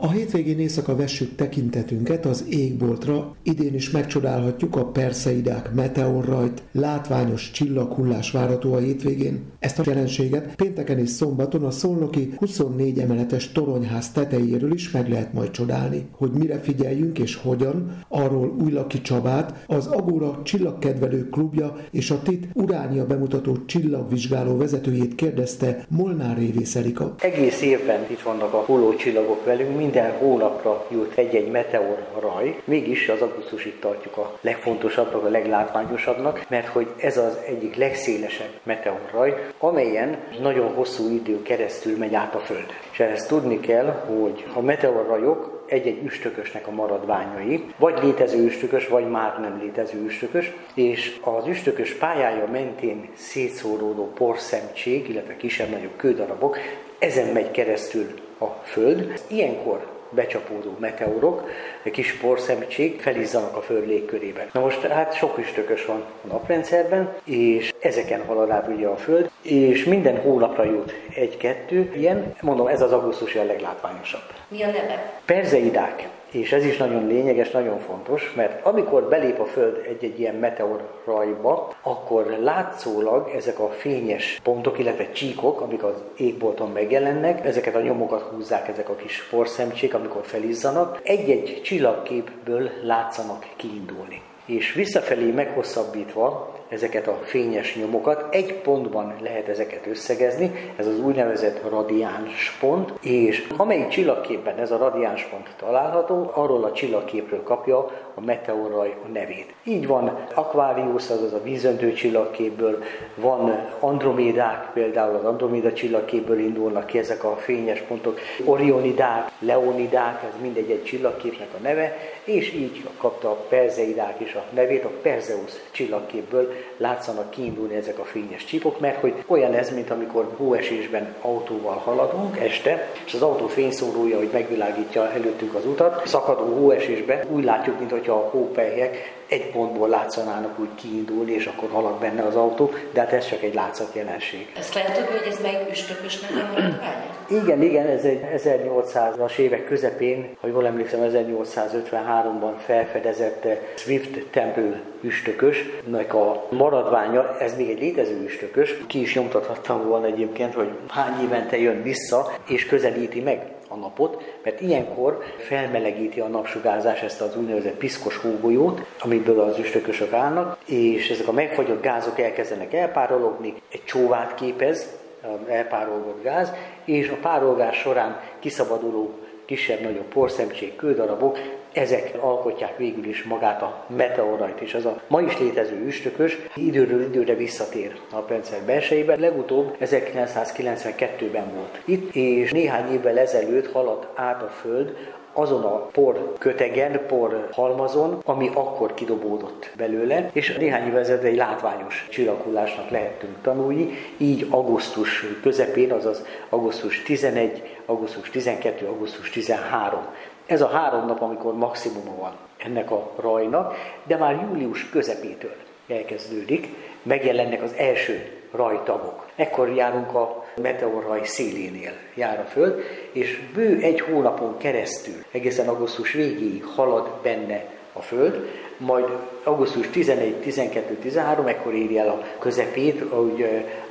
A hétvégén éjszaka vessük tekintetünket az égboltra, idén is megcsodálhatjuk a Perseidák meteorrajt, látványos csillaghullás várható a hétvégén. Ezt a jelenséget pénteken és szombaton a szolnoki 24 emeletes toronyház tetejéről is meg lehet majd csodálni. Hogy mire figyeljünk és hogyan, arról Újlaki Csabát, az Agóra csillagkedvelő klubja és a TIT Uránia bemutató csillagvizsgáló vezetőjét kérdezte Molnár Révész. Egész évben itt vannak a hullócsillagok velünk, minden hónapra jut egy-egy meteor raj, mégis az augusztusit tartjuk a legfontosabbnak, a leglátványosabbnak, mert hogy ez az egyik legszélesebb meteor raj, amelyen nagyon hosszú idő keresztül megy át a Föld. És ehhez tudni kell, hogy a meteorrajok egy-egy üstökösnek a maradványai, vagy létező üstökös, vagy már nem létező üstökös, és az üstökös pályája mentén szétszóródó porszemtség, illetve kisebb-nagyobb kődarabok, ezen megy keresztül a Föld. Ilyenkor becsapódó meteorok, kis porszemtség felizzanak a Föld légkörébe. Na most hát sok üstökös van a naprendszerben, és ezeken halad át ugye a Föld, és minden hónapra jut egy-kettő ilyen, mondom, ez az augusztusi a leglátványosabb. Mi a neve? Perzeidák. És ez is nagyon lényeges, nagyon fontos, mert amikor belép a Föld egy-egy ilyen meteorrajba, akkor látszólag ezek a fényes pontok, illetve csíkok, amik az égbolton megjelennek, ezeket a nyomokat húzzák ezek a kis porszemcsék, amikor felizzanak, egy-egy csillagképből látszanak kiindulni. És visszafelé meghosszabbítva ezeket a fényes nyomokat. Egy pontban lehet ezeket összegezni, ez az úgynevezett radiáns pont, és amelyik csillagképben ez a radiáns pont található, arról a csillagképről kapja a meteorraj a nevét. Így van Aquarius, azaz a vízöntő csillagképből, van Andromédák, például az Androméda csillagképből indulnak ki ezek a fényes pontok, Orionidák, Leonidák, ez mindegy egy csillagképnek a neve, és így kapta a Perzeidák is a nevét, a Perzeus csillagképből látszanak kiindulni ezek a fényes csípok, mert hogy olyan ez, mint amikor hóesésben autóval haladunk este, és az autó fényszórója, hogy megvilágítja előttünk az utat, szakadó hóesésben úgy látjuk, mintha a hópelyhek egy pontból látszanának úgy kiindulni, és akkor halad benne az autó, de hát ez csak egy látszat jelenség. Ezt lehet tudni, hogy ez melyik üstökösnek a maradványa? Igen, igen, ez egy 1800-as évek közepén, ha jól emlékszem, 1853-ban felfedezett Swift Temple üstökösnek a maradványa, ez még egy létező üstökös, ki is nyomtathattam volna egyébként, hogy hány évente jön vissza, és közelíti meg napot, mert ilyenkor felmelegíti a napsugárzás ezt az úgynevezett piszkos hógolyót, amiből az üstökösök állnak, és ezek a megfagyott gázok elkezdenek elpárologni, egy csóvát képez, elpárolgott gáz, és a párolgás során kiszabaduló kisebb-nagyobb porszemcsék, kődarabok ezek alkotják végül is magát a meteorajt, és az a ma is létező üstökös időről időre visszatér a rendszer belsejébe. Legutóbb 1992-ben volt itt, és néhány évvel ezelőtt haladt át a Föld azon a por kötegen, por halmazon, ami akkor kidobódott belőle, és néhány évvel ezelőtt egy látványos csillaghullásnak lehettünk tanulni, így augusztus közepén, azaz augusztus 11, augusztus 12, augusztus 13 ez a három nap, amikor maximuma van ennek a rajnak, de már július közepétől elkezdődik, megjelennek az első rajtagok. Ekkor járunk a meteorraj szélénél, jár a Föld, és bő egy hónapon keresztül, egészen augusztus végéig halad benne a Föld, majd augusztus 11, 12, 13, ekkor éri el a közepét, a,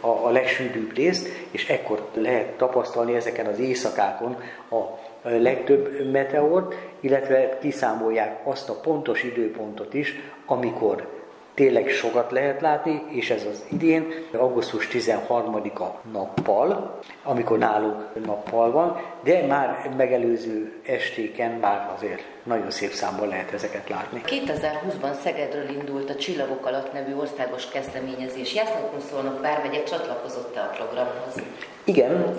a, a legsűrűbb részt, és ekkor lehet tapasztalni ezeken az éjszakákon a legtöbb meteort, illetve kiszámolják azt a pontos időpontot is, amikor tényleg sokat lehet látni, és ez az idén, augusztus 13-a nappal, amikor nálunk nappal van, de már megelőző estéken már azért nagyon szép számban lehet ezeket látni. 2020-ban Szegedről indult a Csillagok alatt nevű országos kezdeményezés. Jászlókon szólnak vármegye csatlakozott-e a programhoz? Igen,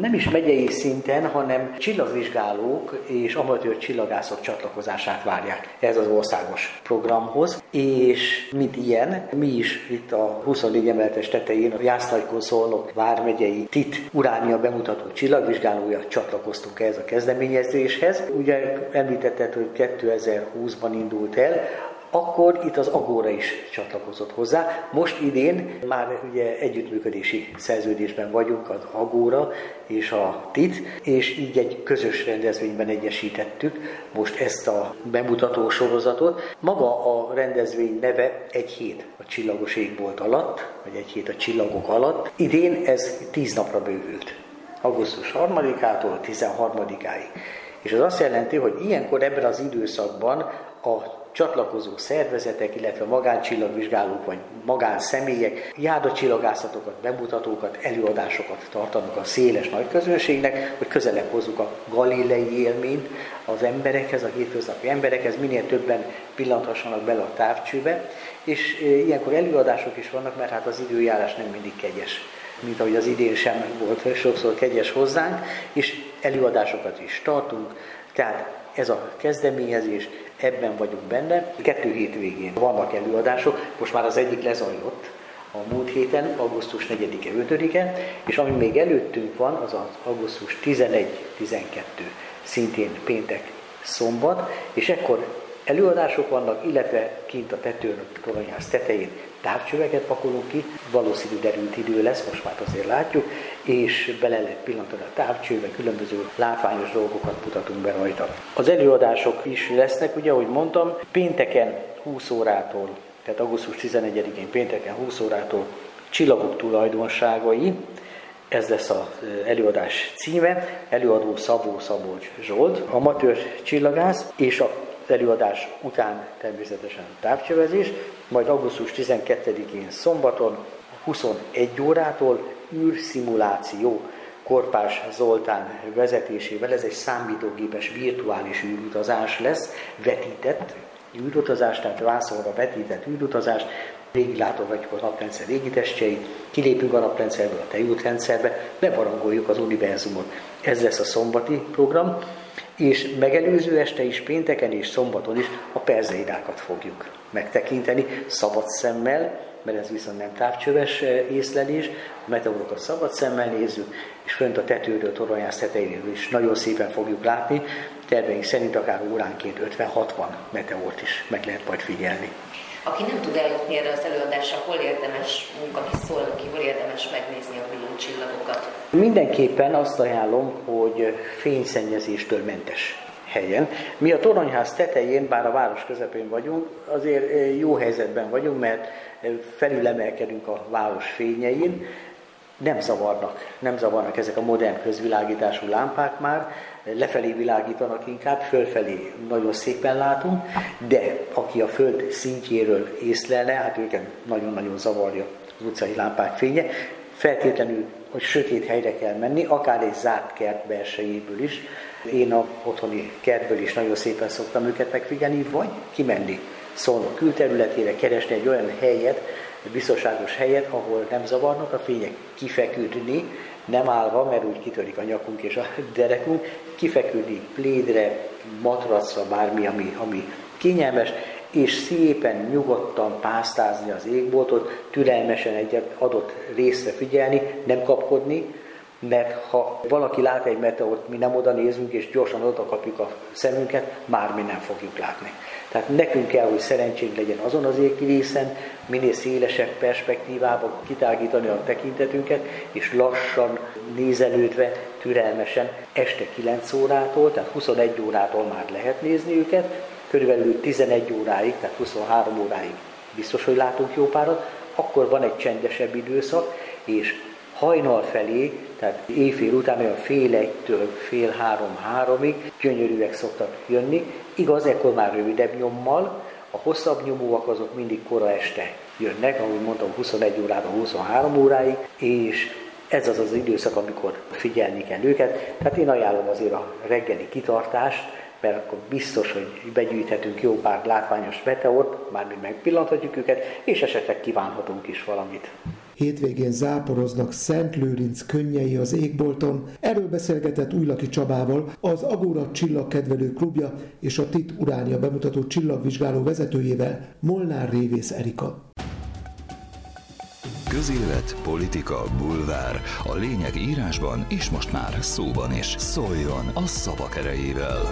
nem is megyei szinten, hanem csillagvizsgálók és amatőr csillagászok csatlakozását várják ez az országos programhoz, és mint ilyen, mi is itt a 24 emeletes tetején a Jászlajkon szólnok vármegyei TIT uránia bemutató csillagvizsgálója csatlakoztunk ehhez a kezdeményezéshez. Ugye említetted, hogy 2020-ban indult el, akkor itt az Agóra is csatlakozott hozzá. Most idén már ugye együttműködési szerződésben vagyunk az Agóra és a TIT, és így egy közös rendezvényben egyesítettük most ezt a bemutató sorozatot. Maga a rendezvény neve egy hét a csillagos égbolt alatt, vagy egy hét a csillagok alatt. Idén ez tíz napra bővült. Augusztus 3-ától 13-áig. És az azt jelenti, hogy ilyenkor ebben az időszakban a csatlakozó szervezetek, illetve magáncsillagvizsgálók vagy magánszemélyek járdatcsillagászatokat, bemutatókat, előadásokat tartanak a széles nagy közönségnek, hogy közelebb hozzuk a galilei élményt az emberekhez, a hétköznapi emberekhez, minél többen pillanthassanak bele a távcsőbe, és e, ilyenkor előadások is vannak, mert hát az időjárás nem mindig kegyes mint ahogy az idén sem volt sokszor kegyes hozzánk, és előadásokat is tartunk, tehát ez a kezdeményezés, ebben vagyunk benne. Kettő hétvégén vannak előadások, most már az egyik lezajlott, a múlt héten, augusztus 4-e, 5-e, és ami még előttünk van, az az augusztus 11-12, szintén péntek, szombat, és ekkor előadások vannak, illetve kint a tetőn, a toronyház tetején távcsöveket pakolunk ki, valószínű derült idő lesz, most már azért látjuk, és bele lehet pillantani a távcsőbe, különböző látványos dolgokat mutatunk be rajta. Az előadások is lesznek, ugye, ahogy mondtam, pénteken 20 órától, tehát augusztus 11-én pénteken 20 órától csillagok tulajdonságai, ez lesz az előadás címe, előadó Szabó Szabolcs Zsolt, amatőr csillagász, és a előadás után természetesen távcsövezés, majd augusztus 12-én szombaton 21 órától űrszimuláció Korpás Zoltán vezetésével. Ez egy számítógépes virtuális űrutazás lesz, vetített űrutazás, tehát vászonra vetített űrutazás, végig látogatjuk a naprendszer testjeit, kilépünk a naprendszerből a tejútrendszerbe, bebarangoljuk az univerzumot. Ez lesz a szombati program és megelőző este is, pénteken és szombaton is a perzeidákat fogjuk megtekinteni szabad szemmel, mert ez viszont nem távcsöves eh, észlelés, a meteorokat szabad szemmel nézzük, és fönt a tetőről, toronyász tetejéről is nagyon szépen fogjuk látni, terveink szerint akár óránként 50-60 meteort is meg lehet majd figyelni. Aki nem tud eljutni erre az előadásra, hol érdemes munka szól ki, hol érdemes megnézni a villócsillagokat? Mindenképpen azt ajánlom, hogy fényszennyezéstől mentes helyen. Mi a toronyház tetején, bár a város közepén vagyunk, azért eh, jó helyzetben vagyunk, mert eh, felülemelkedünk a város fényein, nem zavarnak, nem zavarnak ezek a modern közvilágítású lámpák már, lefelé világítanak inkább, fölfelé nagyon szépen látunk, de aki a föld szintjéről észlelne, hát őket nagyon-nagyon zavarja az utcai lámpák fénye. Feltétlenül, hogy sötét helyre kell menni, akár egy zárt kert belsejéből is. Én a otthoni kertből is nagyon szépen szoktam őket megfigyelni, vagy kimenni szólnak külterületére, keresni egy olyan helyet, biztonságos helyet, ahol nem zavarnak a fények, kifeküdni, nem állva, mert úgy kitörik a nyakunk és a derekunk, kifeküdni plédre, matracra, bármi, ami, ami kényelmes, és szépen, nyugodtan pásztázni az égboltot, türelmesen egy adott részre figyelni, nem kapkodni, mert ha valaki lát egy meteort, mi nem oda nézünk, és gyorsan oda kapjuk a szemünket, már mi nem fogjuk látni. Tehát nekünk kell, hogy szerencsénk legyen azon az részen, minél szélesebb perspektívában kitágítani a tekintetünket, és lassan, nézelődve, türelmesen este 9 órától, tehát 21 órától már lehet nézni őket, körülbelül 11 óráig, tehát 23 óráig biztos, hogy látunk jó párat, akkor van egy csendesebb időszak, és hajnal felé, tehát éjfél után, olyan fél egytől fél három-háromig gyönyörűek szoktak jönni. Igaz, ekkor már rövidebb nyommal, a hosszabb nyomóak azok mindig kora este jönnek, ahogy mondtam, 21 órától 23 óráig, és ez az az időszak, amikor figyelni kell őket. Tehát én ajánlom azért a reggeli kitartást, mert akkor biztos, hogy begyűjthetünk jó pár látványos meteort, mármint megpillanthatjuk őket, és esetleg kívánhatunk is valamit. Hétvégén záporoznak Szent Lőrinc könnyei az égbolton. Erről beszélgetett Újlaki Csabával, az Agóra Csillagkedvelő klubja és a TIT Uránia bemutató csillagvizsgáló vezetőjével, Molnár Révész Erika. Közélet, politika, bulvár. A lényeg írásban és most már szóban is. Szóljon a szavak erejével!